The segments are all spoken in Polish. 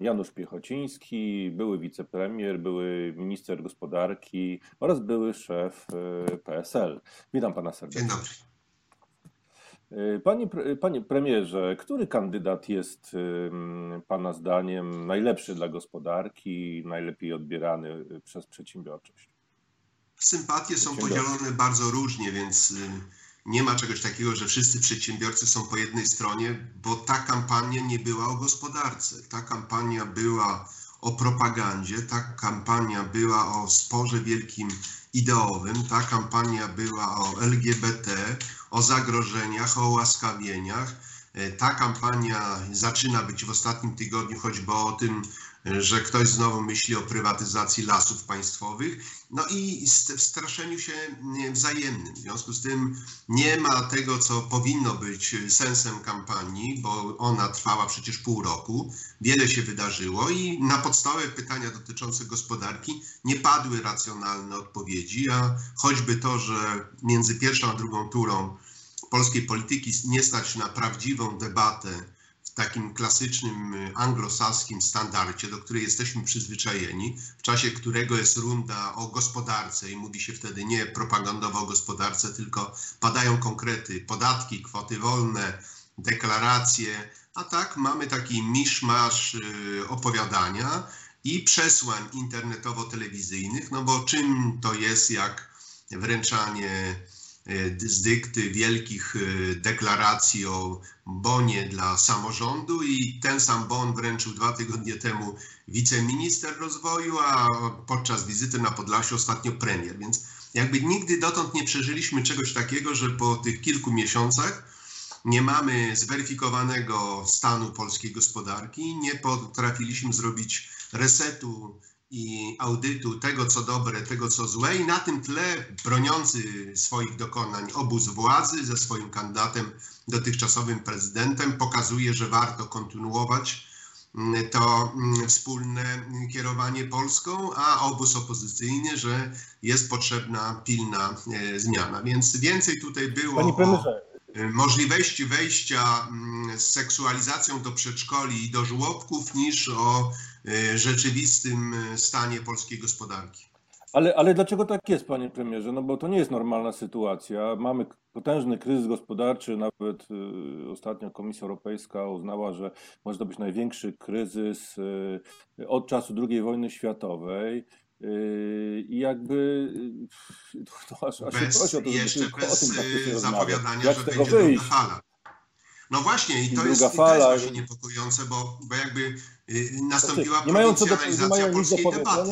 Janusz Piechociński, były wicepremier, były minister gospodarki oraz były szef e, PSL. Witam pana serdecznie. Dzień dobry. E, panie, panie premierze, który kandydat jest pana zdaniem najlepszy dla gospodarki, najlepiej odbierany przez przedsiębiorczość? Sympatie są podzielone bardzo różnie, więc nie ma czegoś takiego, że wszyscy przedsiębiorcy są po jednej stronie, bo ta kampania nie była o gospodarce. Ta kampania była o propagandzie, ta kampania była o sporze wielkim ideowym, ta kampania była o LGBT, o zagrożeniach, o łaskawieniach. E, ta kampania zaczyna być w ostatnim tygodniu choćby o tym, że ktoś znowu myśli o prywatyzacji lasów państwowych, no i straszeniu się wzajemnym. W związku z tym nie ma tego, co powinno być sensem kampanii, bo ona trwała przecież pół roku, wiele się wydarzyło i na podstawowe pytania dotyczące gospodarki nie padły racjonalne odpowiedzi, a choćby to, że między pierwszą a drugą turą polskiej polityki nie stać na prawdziwą debatę takim klasycznym y, anglosaskim standardzie, do której jesteśmy przyzwyczajeni, w czasie którego jest runda o gospodarce i mówi się wtedy nie propagandowo o gospodarce, tylko padają konkrety, podatki, kwoty wolne, deklaracje, a tak mamy taki miszmasz y, opowiadania i przesłań internetowo-telewizyjnych, no bo czym to jest jak wręczanie z dykty wielkich e, deklaracji o bonie dla samorządu i ten sam bon wręczył dwa tygodnie temu wiceminister rozwoju, a podczas wizyty na Podlasiu ostatnio premier. Więc jakby nigdy dotąd nie przeżyliśmy czegoś takiego, że po tych kilku miesiącach nie mamy zweryfikowanego stanu polskiej gospodarki, nie potrafiliśmy zrobić resetu i audytu tego, co dobre, tego, co złe, i na tym tle broniący swoich dokonań obóz władzy ze swoim kandydatem, dotychczasowym prezydentem, pokazuje, że warto kontynuować mm, to mm, wspólne kierowanie Polską, a obóz opozycyjny, że jest potrzebna pilna e, zmiana. Więc więcej tutaj było o e, możliwości wejścia mm, z seksualizacją do przedszkoli i do żłobków niż o rzeczywistym e, stanie polskiej gospodarki. Ale, ale dlaczego tak jest, panie premierze? No bo to nie jest normalna sytuacja. Mamy potężny kryzys gospodarczy. Nawet e, ostatnio Komisja Europejska uznała, że może to być największy kryzys od czasu II wojny światowej. I jakby to aż, aż bez, prosi o to, jeszcze bez o zapowiadania, że będzie wyjść? druga fala. No właśnie, i to, jest, fala. to jest właśnie niepokojące, bo, bo jakby Y, nastąpiła znaczy, prowincjonalizacja polskiej debaty.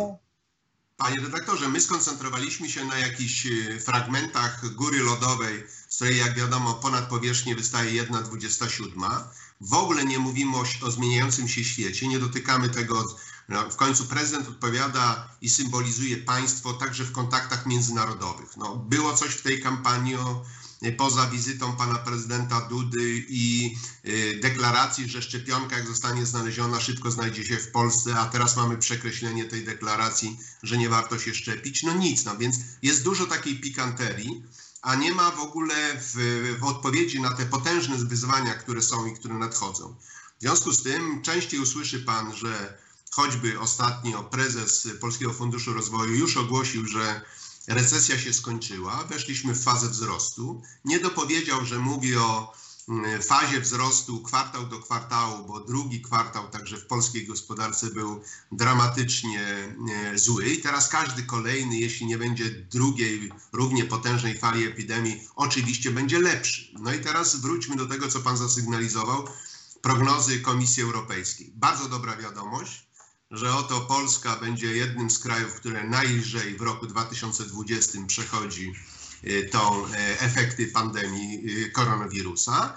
Panie redaktorze, my skoncentrowaliśmy się na jakichś y, fragmentach góry lodowej, z której jak wiadomo ponad powierzchnię wystaje 1,27. W ogóle nie mówimy o, o zmieniającym się świecie, nie dotykamy tego. No, w końcu prezydent odpowiada i symbolizuje państwo także w kontaktach międzynarodowych. No, było coś w tej kampanii o poza wizytą pana prezydenta Dudy i y, deklaracji, że szczepionka jak zostanie znaleziona szybko znajdzie się w Polsce, a teraz mamy przekreślenie tej deklaracji, że nie warto się szczepić. No nic, no więc jest dużo takiej pikanterii, a nie ma w ogóle w, w odpowiedzi na te potężne wyzwania, które są i które nadchodzą. W związku z tym częściej usłyszy pan, że choćby ostatnio prezes Polskiego Funduszu Rozwoju już ogłosił, że recesja się skończyła, weszliśmy w fazę wzrostu. Nie dopowiedział, że mówi o mm, fazie wzrostu kwartał do kwartału, bo drugi kwartał także w polskiej gospodarce był dramatycznie e, zły i teraz każdy kolejny, jeśli nie będzie drugiej równie potężnej fali epidemii, oczywiście będzie lepszy. No i teraz wróćmy do tego, co pan zasygnalizował, prognozy Komisji Europejskiej. Bardzo dobra wiadomość że oto Polska będzie jednym z krajów, które najlżej w roku 2020 przechodzi y, tą y, efekty pandemii y, koronawirusa,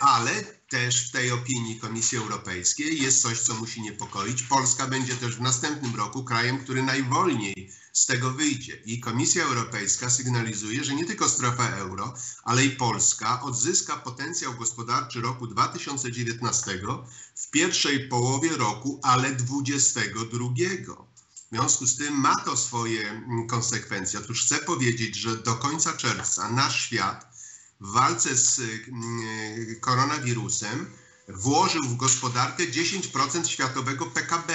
ale też w tej opinii Komisji Europejskiej jest coś, co musi niepokoić. Polska będzie też w następnym roku krajem, który najwolniej z tego wyjdzie. I Komisja Europejska sygnalizuje, że nie tylko strefa euro, ale i Polska odzyska potencjał gospodarczy roku 2019 w pierwszej połowie roku, ale 2022. W związku z tym ma to swoje mm, konsekwencje. Otóż chcę powiedzieć, że do końca czerwca nasz świat w walce z mm, koronawirusem włożył w gospodarkę 10% światowego PKB.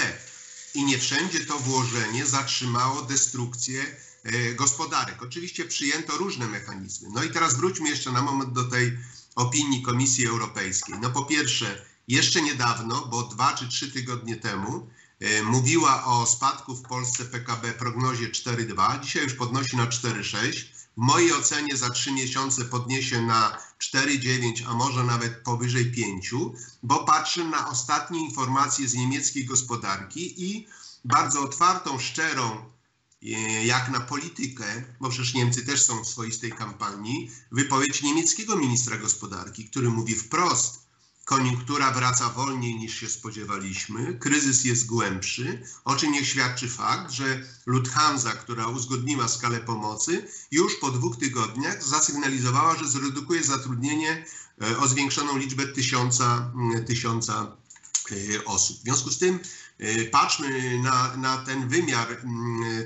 I nie wszędzie to włożenie zatrzymało destrukcję e, gospodarek. Oczywiście przyjęto różne mechanizmy. No i teraz wróćmy jeszcze na moment do tej opinii Komisji Europejskiej. No po pierwsze, jeszcze niedawno, bo dwa czy trzy tygodnie temu, e, mówiła o spadku w Polsce PKB prognozie 4,2, dzisiaj już podnosi na 4,6. W mojej ocenie za trzy miesiące podniesie na 4,9, a może nawet powyżej 5, bo patrzę na ostatnie informacje z niemieckiej gospodarki i bardzo otwartą, szczerą, e, jak na politykę, bo przecież Niemcy też są w swoistej kampanii, wypowiedź niemieckiego ministra gospodarki, który mówi wprost, Koniunktura wraca wolniej niż się spodziewaliśmy, kryzys jest głębszy, o czym niech świadczy fakt, że Lufthansa, która uzgodniła skalę pomocy, już po dwóch tygodniach zasygnalizowała, że zredukuje zatrudnienie e, o zwiększoną liczbę tysiąca, tysiąca e, osób. W związku z tym e, patrzmy na, na ten wymiar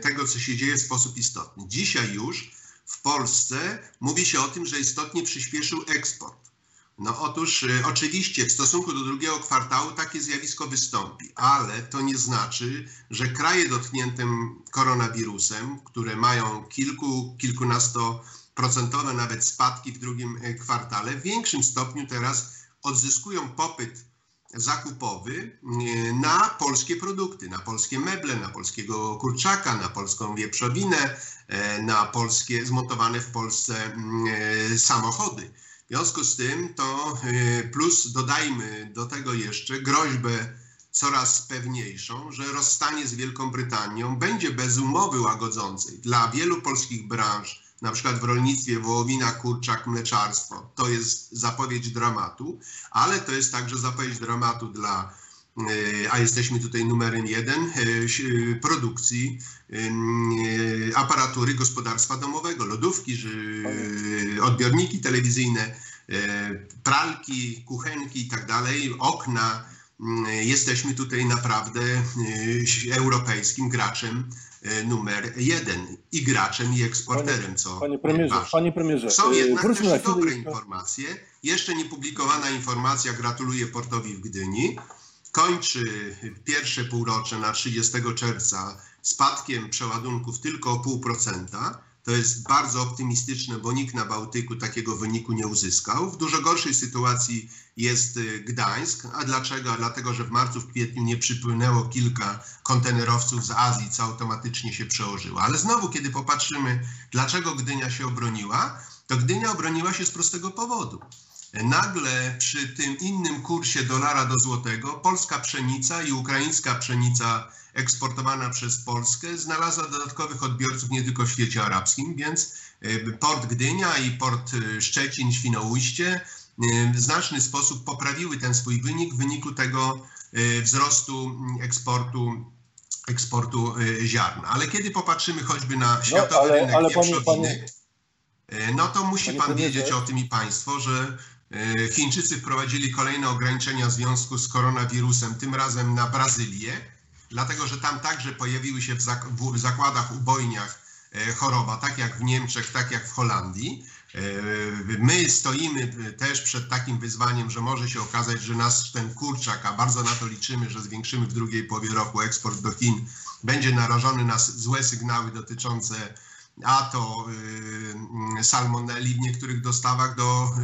tego, co się dzieje w sposób istotny. Dzisiaj już w Polsce mówi się o tym, że istotnie przyspieszył eksport. No otóż y, oczywiście w stosunku do drugiego kwartału takie zjawisko wystąpi, ale to nie znaczy, że kraje dotknięte koronawirusem, które mają kilku, kilkunastoprocentowe nawet spadki w drugim y, kwartale, w większym stopniu teraz odzyskują popyt zakupowy y, na polskie produkty, na polskie meble, na polskiego kurczaka, na polską wieprzowinę, na polskie zmontowane w Polsce samochody. W związku z tym to y, plus dodajmy do tego jeszcze groźbę coraz pewniejszą, że rozstanie z Wielką Brytanią będzie bez umowy łagodzącej dla wielu polskich branż, na przykład w rolnictwie, wołowina, kurczak, mleczarstwo. To jest zapowiedź dramatu, ale to jest także zapowiedź dramatu dla E, a jesteśmy tutaj numerem jeden, e, e, produkcji aparatury gospodarstwa domowego, lodówki, odbiorniki telewizyjne, pralki, kuchenki i tak dalej, okna. Jesteśmy tutaj naprawdę europejskim graczem numer jeden i graczem i eksporterem, co panie premierze, panie premierze, Są jednak też dobre informacje. Jeszcze niepublikowana informacja gratuluje portowi w Gdyni kończy pierwsze półrocze na 30 czerwca spadkiem przeładunków tylko o 0,5%. To jest bardzo optymistyczne, bo nikt na Bałtyku takiego wyniku nie uzyskał. W dużo gorszej sytuacji jest y, Gdańsk. A dlaczego? Dlatego, że w marcu, w kwietniu nie przypłynęło kilka kontenerowców z Azji, co automatycznie się przełożyło. Ale znowu, kiedy popatrzymy, dlaczego Gdynia się obroniła, to Gdynia obroniła się z prostego powodu nagle przy tym innym kursie dolara do złotego polska pszenica i ukraińska pszenica eksportowana przez Polskę znalazła dodatkowych odbiorców nie tylko w świecie arabskim, więc e, port Gdynia i port e, Szczecin, Świnoujście e, w znaczny sposób poprawiły ten swój wynik w wyniku tego wzrostu eksportu eksportu ziarna. Ale kiedy popatrzymy choćby na no, światowy no, ale, rynek ale panie, panie, no to musi pan wiedzieć o tym i państwo, że Chińczycy wprowadzili kolejne ograniczenia w związku z koronawirusem, tym razem na Brazylię, dlatego że tam także pojawiły się w, zakładach, ubojniach e, choroba, tak jak w Niemczech, tak jak w Holandii. E, my stoimy też przed takim wyzwaniem, że może się okazać, że nasz ten kurczak, a bardzo na to liczymy, że zwiększymy w drugiej połowie roku eksport do Chin, będzie narażony na złe sygnały dotyczące a to y, salmonelli w niektórych dostawach do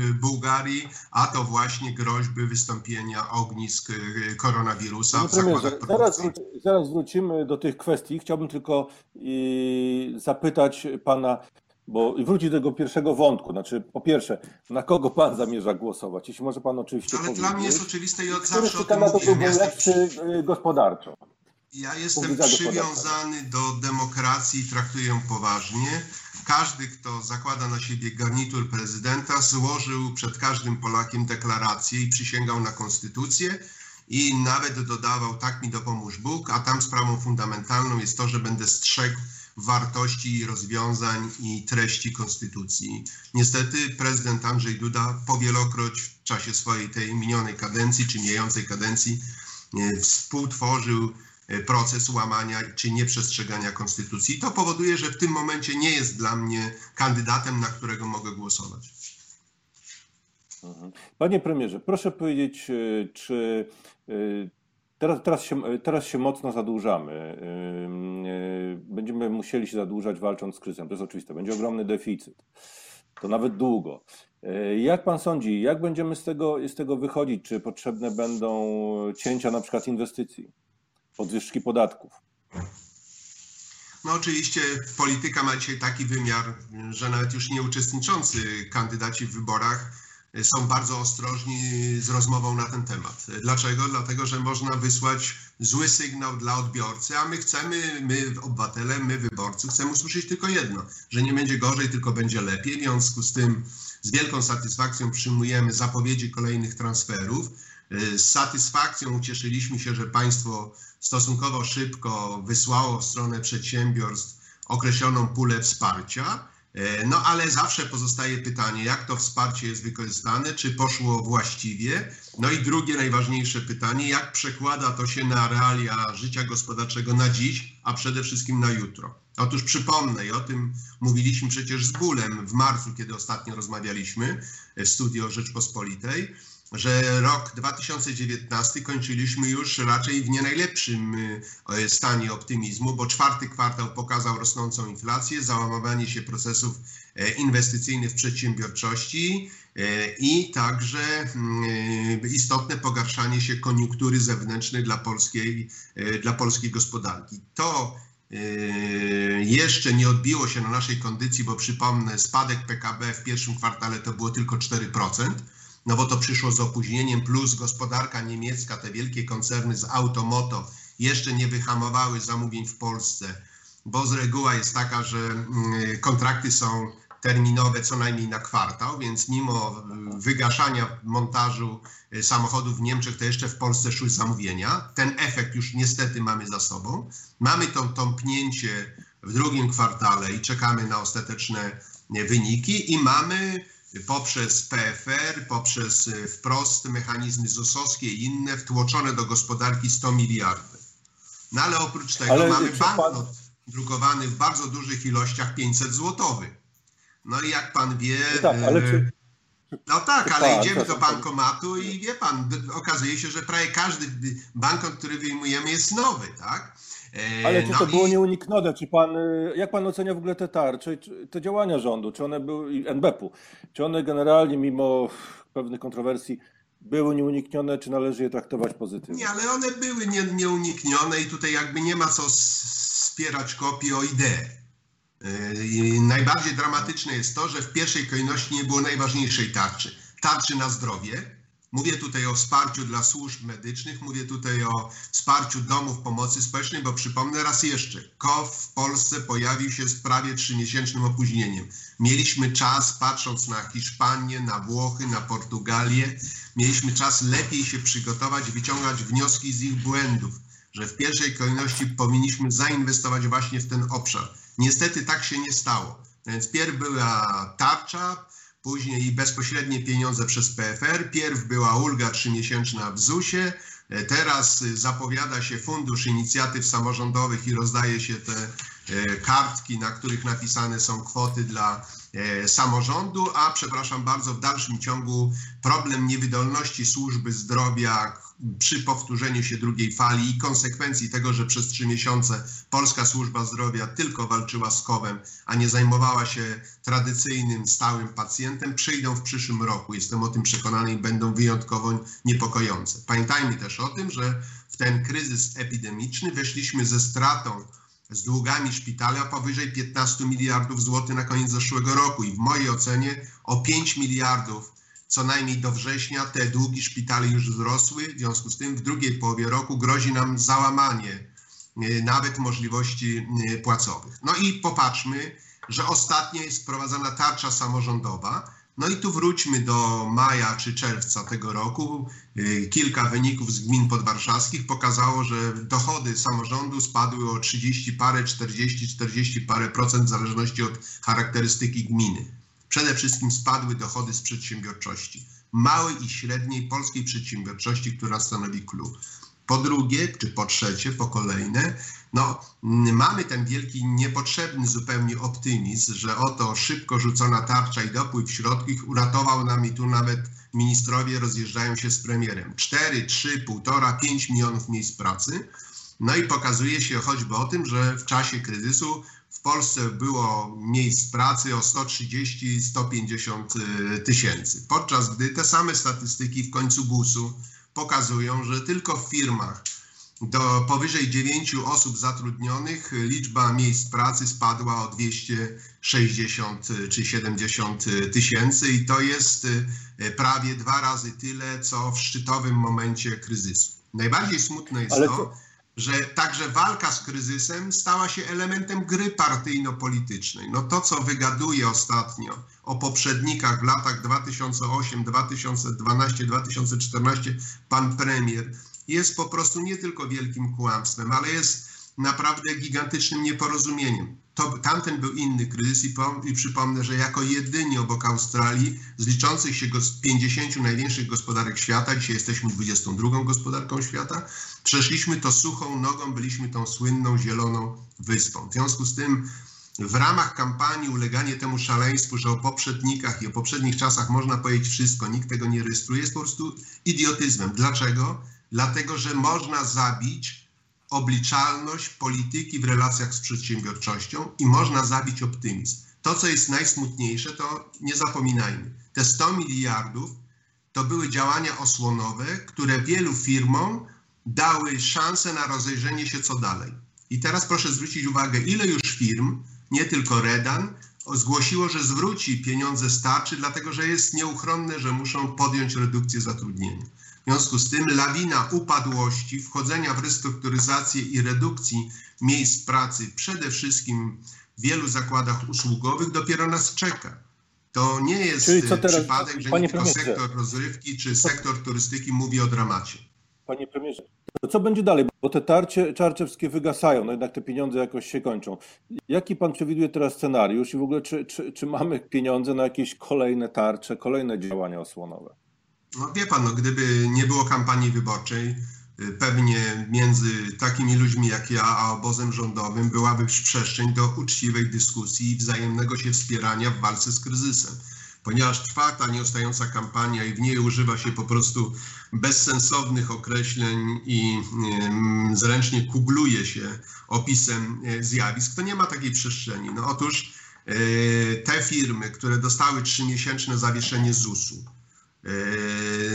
y, Bułgarii, a to właśnie groźby wystąpienia ognisk y, koronawirusa premierze, zaraz, zaraz wrócimy do tych kwestii. Chciałbym tylko zapytać pana, bo wrócić do tego pierwszego wątku. Znaczy, po pierwsze, na kogo pan zamierza głosować? Jeśli może pan oczywiście Ale powiedzieć. dla mnie jest oczywiste i od zawsze o tym mówiłem. Który lepszy gospodarczo? Ja jestem przywiązany do demokracji i traktuję ją poważnie. Każdy, kto zakłada na siebie garnitur prezydenta, złożył przed każdym Polakiem deklarację i przysięgał na konstytucję i nawet dodawał tak mi dopomóż Bóg, a tam sprawą fundamentalną jest to, że będę strzegł wartości, rozwiązań i treści konstytucji. Niestety prezydent Andrzej Duda powielokroć w czasie swojej tej minionej kadencji czy mijającej kadencji e, współtworzył proces łamania czy nieprzestrzegania konstytucji. To powoduje, że w tym momencie nie jest dla mnie kandydatem, na którego mogę głosować. Mhm. Panie premierze, proszę powiedzieć, e, czy e, teraz, teraz, się, teraz się mocno zadłużamy. Będziemy musieli się zadłużać walcząc z kryzysem. To jest oczywiste. Będzie ogromny deficyt. To nawet długo. Jak pan sądzi, jak będziemy z tego, z tego wychodzić? Czy potrzebne będą cięcia na przykład inwestycji, podwyżki podatków? No oczywiście polityka ma dzisiaj taki wymiar, że nawet już nieuczestniczący kandydaci w wyborach są bardzo ostrożni z rozmową na ten temat. Dlaczego? Dlatego, że można wysłać zły sygnał dla odbiorcy, a my chcemy, my obywatele, my wyborcy, chcemy usłyszeć tylko jedno, że nie będzie gorzej, tylko będzie lepiej. W związku z tym z wielką satysfakcją przyjmujemy zapowiedzi kolejnych transferów. Z satysfakcją ucieszyliśmy się, że państwo stosunkowo szybko wysłało w stronę przedsiębiorstw określoną pulę wsparcia. E, no ale zawsze pozostaje pytanie, jak to wsparcie jest wykorzystane, czy poszło właściwie. No i drugie najważniejsze pytanie, jak przekłada to się na realia życia gospodarczego na dziś, a przede wszystkim na jutro. Otóż przypomnę, i o tym mówiliśmy przecież z bólem w marcu, kiedy ostatnio rozmawialiśmy w studio Rzeczpospolitej że rok 2019 kończyliśmy już raczej w nie najlepszym e, stanie optymizmu, bo czwarty kwartał pokazał rosnącą inflację, załamywanie się procesów e, inwestycyjnych w przedsiębiorczości e, i także mm, istotne pogarszanie się koniunktury zewnętrznej dla polskiej, dla polskiej gospodarki. To jeszcze nie odbiło się na naszej kondycji, bo przypomnę, spadek PKB w pierwszym kwartale to było tylko 4% no bo to przyszło z opóźnieniem, plus gospodarka niemiecka, te wielkie koncerny z Automoto jeszcze nie wyhamowały zamówień w Polsce, bo z reguła jest taka, że mm, kontrakty są terminowe co najmniej na kwartał, więc mimo wygaszania montażu y, samochodów w Niemczech, to jeszcze w Polsce szły zamówienia. Ten efekt już niestety mamy za sobą. Mamy to tąpnięcie w drugim kwartale i czekamy na ostateczne wyniki i mamy poprzez PFR, poprzez y, wprost mechanizmy ZUS-owskie i inne wtłoczone do gospodarki 100 miliardów. No ale oprócz tego ale mamy banknot pan... drukowany w bardzo dużych ilościach 500 złotowych. No i jak pan wie... No tak, ale y, czy... No tak, ale idziemy do bankomatu i wie pan, okazuje się, że prawie każdy banknot, który wyjmujemy jest nowy, tak? E, Ale czy no to i... było nieuniknione? Czy pan, y, jak pan ocenia w ogóle te tarcze, te działania rządu, czy one były, NBP-u, czy one generalnie mimo pewnych kontrowersji były nieuniknione, czy należy je traktować pozytywnie? Nie, ale one były nie, nieuniknione i tutaj jakby nie ma co spierać kopii o ideę. E, najbardziej dramatyczne jest to, że w pierwszej kolejności nie było najważniejszej tarczy. Tarczy na zdrowie, Mówię tutaj o wsparciu dla służb medycznych, mówię tutaj o wsparciu domów pomocy społecznej, bo przypomnę raz jeszcze, KOW w Polsce pojawił się z prawie trzymiesięcznym opóźnieniem. Mieliśmy czas, patrząc na Hiszpanię, na Włochy, na Portugalię, mieliśmy czas lepiej się przygotować, wyciągać wnioski z ich błędów, że w pierwszej kolejności powinniśmy zainwestować właśnie w ten obszar. Niestety tak się nie stało. Więc pierw była tarcza, później bezpośrednie pieniądze przez PFR. Pierw była ulga trzymiesięczna w ZUS-ie, e, teraz zapowiada się Fundusz Inicjatyw Samorządowych i rozdaje się te e, kartki, na których napisane są kwoty dla e, samorządu, a przepraszam bardzo, w dalszym ciągu problem niewydolności służby zdrowia, przy powtórzeniu się drugiej fali i konsekwencji tego, że przez trzy miesiące Polska Służba Zdrowia tylko walczyła z COVID, a nie zajmowała się tradycyjnym, stałym pacjentem, przyjdą w przyszłym roku. Jestem o tym przekonany i będą wyjątkowo niepokojące. Pamiętajmy też o tym, że w ten kryzys epidemiczny weszliśmy ze stratą z długami szpitala powyżej 15 miliardów złotych na koniec zeszłego roku i w mojej ocenie o 5 miliardów co najmniej do września te długi szpitali już wzrosły, w związku z tym w drugiej połowie roku grozi nam załamanie e, nawet możliwości e, płacowych. No i popatrzmy, że ostatnio jest wprowadzana tarcza samorządowa. No i tu wróćmy do maja czy czerwca tego roku. E, kilka wyników z gmin podwarszawskich pokazało, że dochody samorządu spadły o 30 parę, 40, 40 parę procent w zależności od charakterystyki gminy. Przede wszystkim spadły dochody z przedsiębiorczości, małej i średniej polskiej przedsiębiorczości, która stanowi klucz. Po drugie, czy po trzecie, po kolejne, no, mamy ten wielki, niepotrzebny zupełnie optymizm, że oto szybko rzucona tarcza i dopływ środków uratował nam i tu nawet ministrowie rozjeżdżają się z premierem. 4, 3, 1,5, 5 milionów miejsc pracy. No i pokazuje się choćby o tym, że w czasie kryzysu Polsce było miejsc pracy o 130-150 e, tysięcy, podczas gdy te same statystyki w końcu GUS-u pokazują, że tylko w firmach do powyżej 9 osób zatrudnionych liczba miejsc pracy spadła o 260 czy 70 tysięcy i to jest e, prawie dwa razy tyle, co w szczytowym momencie kryzysu. Najbardziej smutne jest Ale to, że także walka z kryzysem stała się elementem gry partyjno-politycznej. No to, co wygaduje ostatnio o poprzednikach w latach 2008, 2012, 2014 pan premier, jest po prostu nie tylko wielkim kłamstwem, ale jest naprawdę gigantycznym nieporozumieniem. To, tamten był inny kryzys i, po, i przypomnę, że jako jedyni obok Australii z liczących się z 50 największych gospodarek świata, dzisiaj jesteśmy 22 gospodarką świata, przeszliśmy to suchą nogą, byliśmy tą słynną zieloną wyspą. W związku z tym w ramach kampanii uleganie temu szaleństwu, że o poprzednikach i o poprzednich czasach można powiedzieć wszystko, nikt tego nie rejestruje, jest po prostu idiotyzmem. Dlaczego? Dlatego, że można zabić obliczalność polityki w relacjach z przedsiębiorczością i można zabić optymizm. To, co jest najsmutniejsze, to nie zapominajmy, te 100 miliardów to były działania osłonowe, które wielu firmom dały szansę na rozejrzenie się co dalej. I teraz proszę zwrócić uwagę, ile już firm, nie tylko Redan, zgłosiło, że zwróci pieniądze starczy, dlatego że jest nieuchronne, że muszą podjąć redukcję zatrudnienia. W związku z tym lawina upadłości, wchodzenia w restrukturyzację i redukcji miejsc pracy, przede wszystkim w wielu zakładach usługowych, dopiero nas czeka. To nie jest przypadek, że nie tylko sektor rozrywki czy sektor turystyki mówi o dramacie. Panie premierze, to co będzie dalej? Bo te tarcie czarczewskie wygasają, no jednak te pieniądze jakoś się kończą. Jaki pan przewiduje teraz scenariusz i w ogóle czy, czy, czy mamy pieniądze na jakieś kolejne tarcze, kolejne działania osłonowe? No wie pan, no, gdyby nie było kampanii wyborczej, y, pewnie między takimi ludźmi jak ja a obozem rządowym byłaby przestrzeń do uczciwej dyskusji i wzajemnego się wspierania w walce z kryzysem. Ponieważ trwa ta nieustająca kampania i w niej używa się po prostu bezsensownych określeń i zręcznie kugluje się opisem e, zjawisk, to nie ma takiej przestrzeni. No otóż e, te firmy, które dostały trzymiesięczne zawieszenie ZUS-u,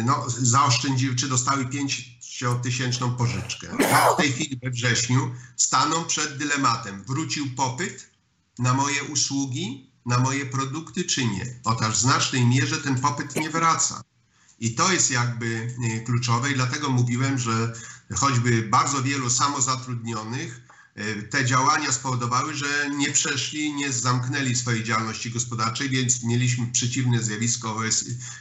no, zaoszczędziły, czy dostały 5-tysięczną pożyczkę. W tej chwili we wrześniu staną przed dylematem. Wrócił popyt na moje usługi, na moje produkty, czy nie? Otóż w znacznej mierze ten popyt nie wraca. I to jest jakby yy, kluczowe i dlatego mówiłem, że choćby bardzo wielu samozatrudnionych te działania spowodowały, że nie przeszli, nie zamknęli swojej działalności gospodarczej, więc mieliśmy przeciwne zjawisko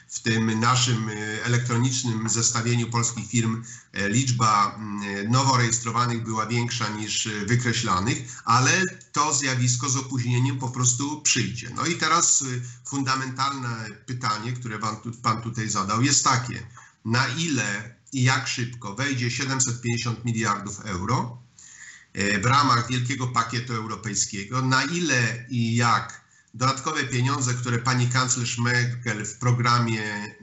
w tym naszym e, elektronicznym zestawieniu polskich firm. E, liczba nowo rejestrowanych była większa niż wykreślanych, ale to zjawisko z opóźnieniem po prostu przyjdzie. No i teraz fundamentalne pytanie, które pan tutaj zadał, jest takie: na ile i jak szybko wejdzie 750 miliardów euro? W ramach wielkiego pakietu europejskiego, na ile i jak dodatkowe pieniądze, które pani kanclerz Merkel w programie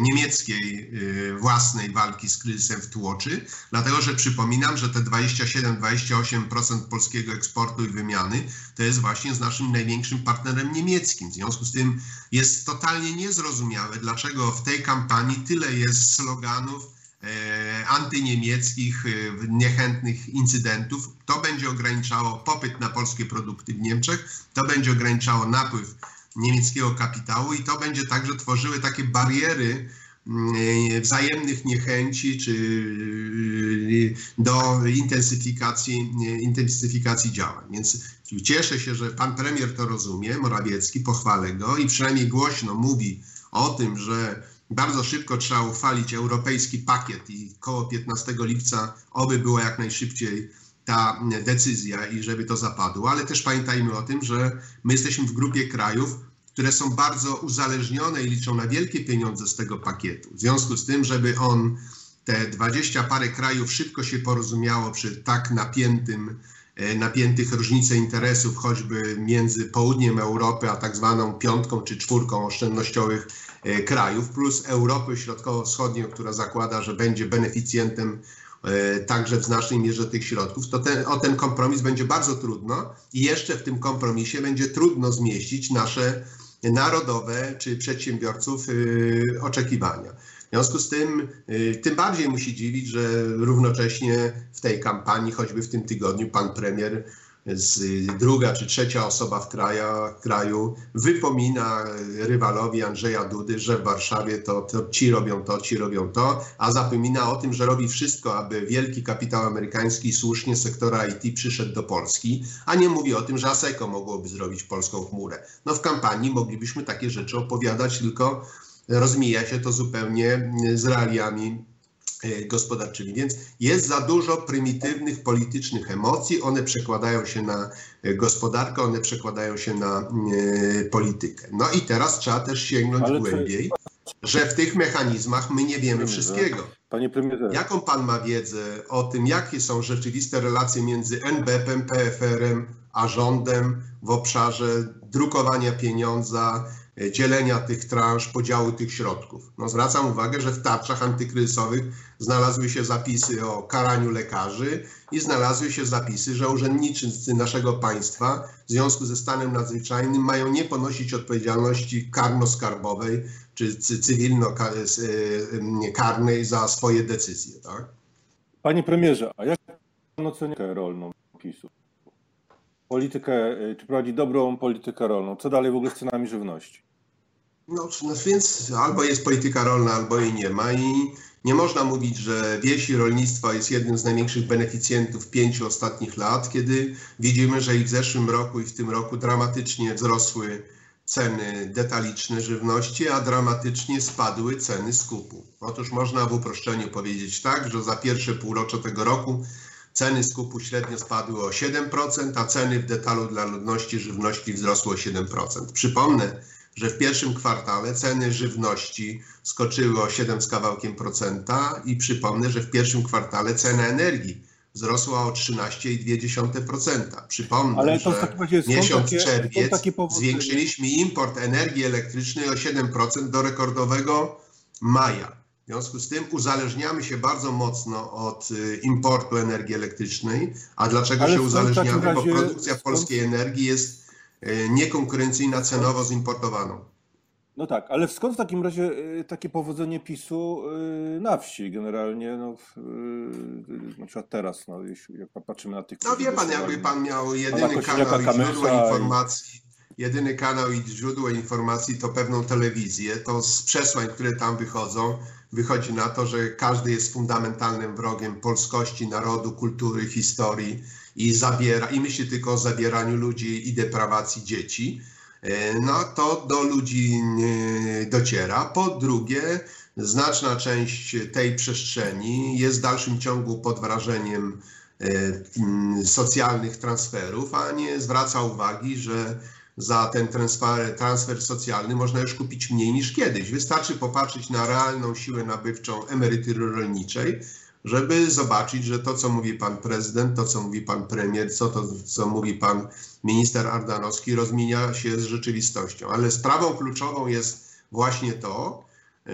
niemieckiej e, własnej walki z kryzysem wtłoczy, dlatego że przypominam, że te 27-28% polskiego eksportu i wymiany to jest właśnie z naszym największym partnerem niemieckim. W związku z tym jest totalnie niezrozumiałe, dlaczego w tej kampanii tyle jest sloganów, antyniemieckich, e, niechętnych incydentów. To będzie ograniczało popyt na polskie produkty w Niemczech, to będzie ograniczało napływ niemieckiego kapitału i to będzie także tworzyły takie bariery mm, e, wzajemnych niechęci czy do intensyfikacji, intensyfikacji działań. Więc cieszę się, że pan premier to rozumie, Morawiecki, pochwalę go i przynajmniej głośno mówi o tym, że bardzo szybko trzeba uchwalić europejski pakiet i koło 15 lipca oby była jak najszybciej ta decyzja i żeby to zapadło, ale też pamiętajmy o tym, że my jesteśmy w grupie krajów, które są bardzo uzależnione i liczą na wielkie pieniądze z tego pakietu. W związku z tym, żeby on, te dwadzieścia parę krajów szybko się porozumiało przy tak napiętym, e, napiętych różnicach interesów, choćby między południem Europy a tak zwaną piątką czy czwórką oszczędnościowych krajów, plus Europy Środkowo-Wschodniej, która zakłada, że będzie beneficjentem także w znacznej mierze tych środków, to ten, o ten kompromis będzie bardzo trudno i jeszcze w tym kompromisie będzie trudno zmieścić nasze narodowe czy przedsiębiorców oczekiwania. W związku z tym, tym bardziej musi dziwić, że równocześnie w tej kampanii, choćby w tym tygodniu, pan premier z druga czy trzecia osoba w kraju, wypomina rywalowi Andrzeja Dudy, że w Warszawie to, to ci robią to, ci robią to, a zapomina o tym, że robi wszystko, aby wielki kapitał amerykański słusznie sektora IT przyszedł do Polski, a nie mówi o tym, że ASECO mogłoby zrobić polską chmurę. No w kampanii moglibyśmy takie rzeczy opowiadać, tylko rozmija się to zupełnie z realiami gospodarczymi. Więc jest za dużo prymitywnych politycznych emocji, one przekładają się na e, gospodarkę, one przekładają się na e, politykę. No i teraz trzeba też sięgnąć Ale głębiej, że w tych mechanizmach my nie wiemy wszystkiego. Panie premierze. Jaką pan ma wiedzę o tym, jakie są rzeczywiste relacje między NBP-em, PFR-em a rządem w obszarze drukowania pieniądza, E, dzielenia tych transz, podziału tych środków. No, zwracam uwagę, że w tarczach antykryzysowych znalazły się zapisy o karaniu lekarzy i znalazły się zapisy, że urzędnicy naszego państwa w związku ze stanem nadzwyczajnym mają nie ponosić odpowiedzialności karno-skarbowej czy cywilno-karnej za swoje decyzje. Tak? Panie premierze, a jak pan ocenia rolną PiSu? Politykę, y, czy prowadzi dobrą politykę rolną. Co dalej w ogóle z cenami żywności? No, no więc albo jest polityka rolna, albo jej nie ma i nie można mówić, że wieś i rolnictwo jest jednym z największych beneficjentów pięciu ostatnich lat, kiedy widzimy, że i w zeszłym roku, i w tym roku dramatycznie wzrosły ceny detaliczne żywności, a dramatycznie spadły ceny skupu. Otóż można w uproszczeniu powiedzieć tak, że za pierwsze półrocze tego roku Ceny skupu średnio spadły o 7%, a ceny w detalu dla ludności żywności wzrosły o 7%. Przypomnę, że w pierwszym kwartale ceny żywności skoczyły o 7 z kawałkiem procenta i przypomnę, że w pierwszym kwartale cena energii wzrosła o 13,2%. Przypomnę, Ale że miesiąc takie, czerwiec zwiększyliśmy import energii elektrycznej o 7% do rekordowego maja. W związku z tym uzależniamy się bardzo mocno od y, importu energii elektrycznej. A dlaczego Ale się uzależniamy? Razie... Bo produkcja polskiej energii jest y, niekonkurencyjna cenowo z importowaną. No tak, ale skąd w takim razie y, takie powodzenie PiSu na wsi generalnie, no, na przykład teraz, no, jeśli jak patrzymy na tych... No wie pan, jakby pan miał jedyny kanał i źródło informacji, jedyny kanał i źródło informacji to pewną telewizję, to z przesłań, które tam wychodzą, wychodzi na to, że każdy jest fundamentalnym wrogiem polskości, narodu, kultury, historii i zabiera, i myśli tylko o zabieraniu ludzi i deprawacji dzieci, e, no to do ludzi dociera. Po drugie, znaczna część tej przestrzeni jest w dalszym ciągu pod wrażeniem e, socjalnych transferów, a nie zwraca uwagi, że za ten transfer, transfer socjalny można już kupić mniej niż kiedyś. Wystarczy popatrzeć na realną siłę nabywczą emerytury rolniczej, żeby zobaczyć, że to, co mówi pan prezydent, to, co mówi pan premier, co to, co mówi pan minister Ardanowski, rozmienia się z rzeczywistością. Ale sprawą kluczową jest właśnie to,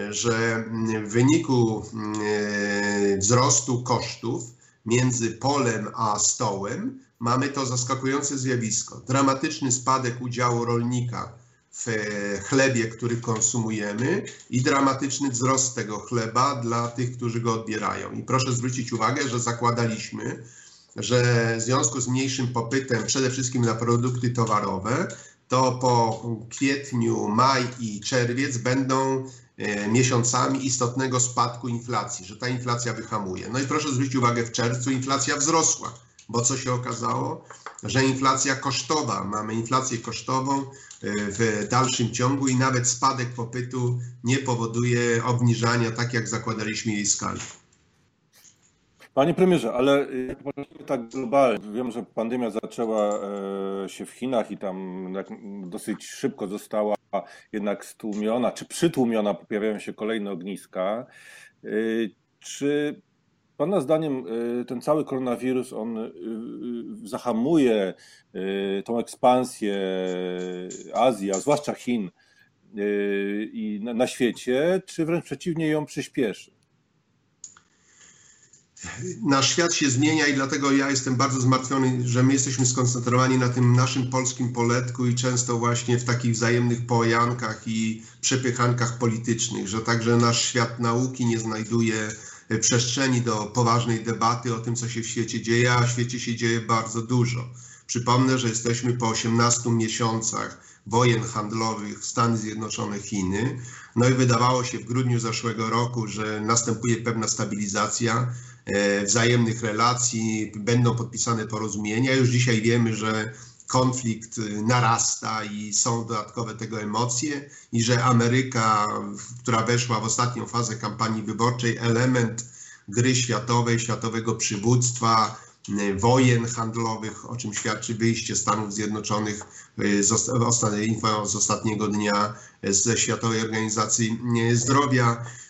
że w wyniku e, wzrostu kosztów między polem a stołem mamy to zaskakujące zjawisko. Dramatyczny spadek udziału rolnika w e, chlebie, który konsumujemy i dramatyczny wzrost tego chleba dla tych, którzy go odbierają. I proszę zwrócić uwagę, że zakładaliśmy, że w związku z mniejszym popytem, przede wszystkim na produkty towarowe, to po kwietniu, maj i czerwiec będą e, miesiącami istotnego spadku inflacji, że ta inflacja wyhamuje. No i proszę zwrócić uwagę, w czerwcu inflacja wzrosła bo co się okazało? Że inflacja kosztowa, mamy inflację kosztową e, w dalszym ciągu i nawet spadek popytu nie powoduje obniżania, tak jak zakładaliśmy jej skali. Panie premierze, ale jak tak globalnie, wiem, że pandemia zaczęła e, się w Chinach i tam dosyć szybko została jednak stłumiona, czy przytłumiona, pojawiają się kolejne ogniska. E, czy Pana zdaniem y, ten cały koronawirus, on y, y, zahamuje tą ekspansję Azji, a zwłaszcza Chin, i na, na świecie, czy wręcz przeciwnie ją przyspieszy? Nasz świat się zmienia i dlatego ja jestem bardzo zmartwiony, że my jesteśmy skoncentrowani na tym naszym polskim poletku i często właśnie w takich wzajemnych pojankach i przepychankach politycznych, że także nasz świat nauki nie znajduje przestrzeni do poważnej debaty o tym, co się w świecie dzieje, a w świecie się dzieje bardzo dużo. Przypomnę, że jesteśmy po 18 miesiącach wojen handlowych Stany Zjednoczone, Chiny. No i wydawało się w grudniu zeszłego roku, że następuje pewna stabilizacja e, wzajemnych relacji, będą podpisane porozumienia. Już dzisiaj wiemy, że konflikt narasta i są dodatkowe tego emocje i że Ameryka, która weszła w ostatnią fazę kampanii wyborczej, element gry światowej, światowego przywództwa, wojen handlowych, o czym świadczy wyjście Stanów Zjednoczonych y, z, z ostatniego dnia ze Światowej Organizacji Zdrowia, y,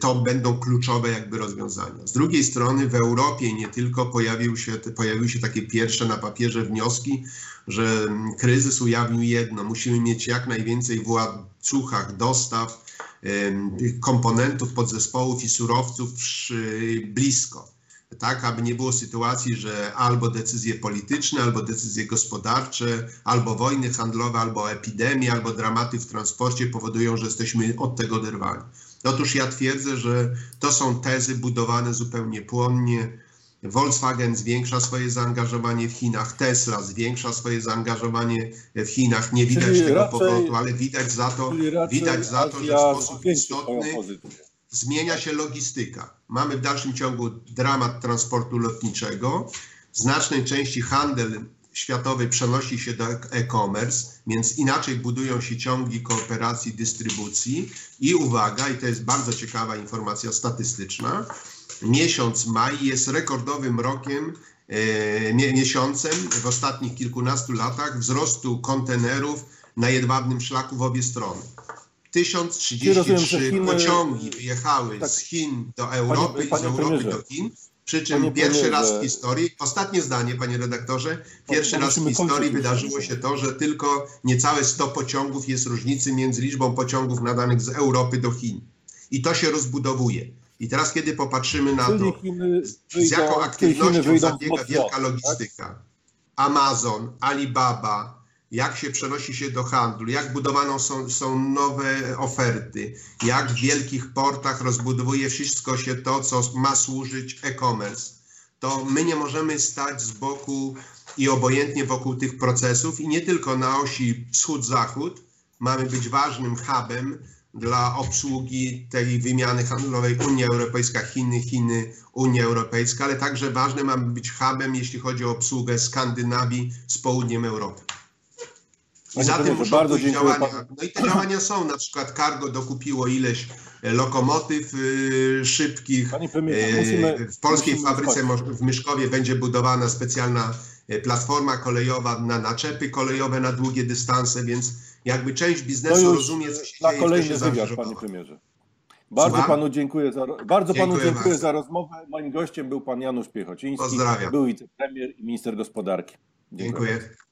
to będą kluczowe jakby rozwiązania. Z drugiej strony w Europie nie tylko pojawił się, pojawiły się takie pierwsze na papierze wnioski, że kryzys ujawnił jedno, musimy mieć jak najwięcej w łańcuchach dostaw komponentów, podzespołów i surowców blisko tak, aby nie było sytuacji, że albo decyzje polityczne, albo decyzje gospodarcze, albo wojny handlowe, albo epidemie, albo dramaty w transporcie powodują, że jesteśmy od tego oderwani. Otóż ja twierdzę, że to są tezy budowane zupełnie płonnie. Volkswagen zwiększa swoje zaangażowanie w Chinach, Tesla zwiększa swoje zaangażowanie w Chinach. Nie widać czyli tego raczej, powrotu, ale widać za to, widać za to że w sposób istotny zmienia się logistyka. Mamy w dalszym ciągu dramat transportu lotniczego. W znacznej części handel światowy przenosi się do e-commerce, więc inaczej budują się ciągi kooperacji, dystrybucji. I uwaga, i to jest bardzo ciekawa informacja statystyczna, miesiąc maj jest rekordowym rokiem, e, miesiącem w ostatnich kilkunastu latach wzrostu kontenerów na jedwabnym szlaku w obie strony. 1033 pociągi wyjechały tak. z Chin do Europy panie, i z Europy do Chin. Przy czym panie pierwszy premierze. raz w historii, ostatnie zdanie, panie redaktorze, pierwszy panie, raz w historii wydarzyło się to, że tylko niecałe 100 pociągów jest różnicy między liczbą pociągów nadanych z Europy do Chin. I to się rozbudowuje. I teraz, kiedy popatrzymy na to, z jaką aktywnością zabiega wielka tak? logistyka, Amazon, Alibaba, jak się przenosi się do handlu, jak budowane są, są nowe oferty, jak w wielkich portach rozbudowuje wszystko się to, co ma służyć e-commerce, to my nie możemy stać z boku i obojętnie wokół tych procesów i nie tylko na osi wschód-zachód. Mamy być ważnym hubem dla obsługi tej wymiany handlowej Unia Europejska, Chiny, Chiny, Unia Europejska, ale także ważnym mamy być hubem, jeśli chodzi o obsługę Skandynawii z południem Europy. I za tym muszą bardzo pójść działania. No i te działania są, na przykład Cargo dokupiło ileś e, lokomotyw y, szybkich. Premierze, musimy, w polskiej fabryce w Myszkowie będzie budowana specjalna e, platforma kolejowa na naczepy kolejowe na długie dystanse, więc jakby część biznesu rozumie, co się na dzieje, kolejny wywiad, panie premierze. Bardzo Słucham? panu dziękuję za, bardzo dziękuję panu dziękuję bardzo. za rozmowę. Moim gościem był pan Janusz Piechociński, Pozdrawiam. był wicepremier i minister gospodarki. dziękuję. dziękuję.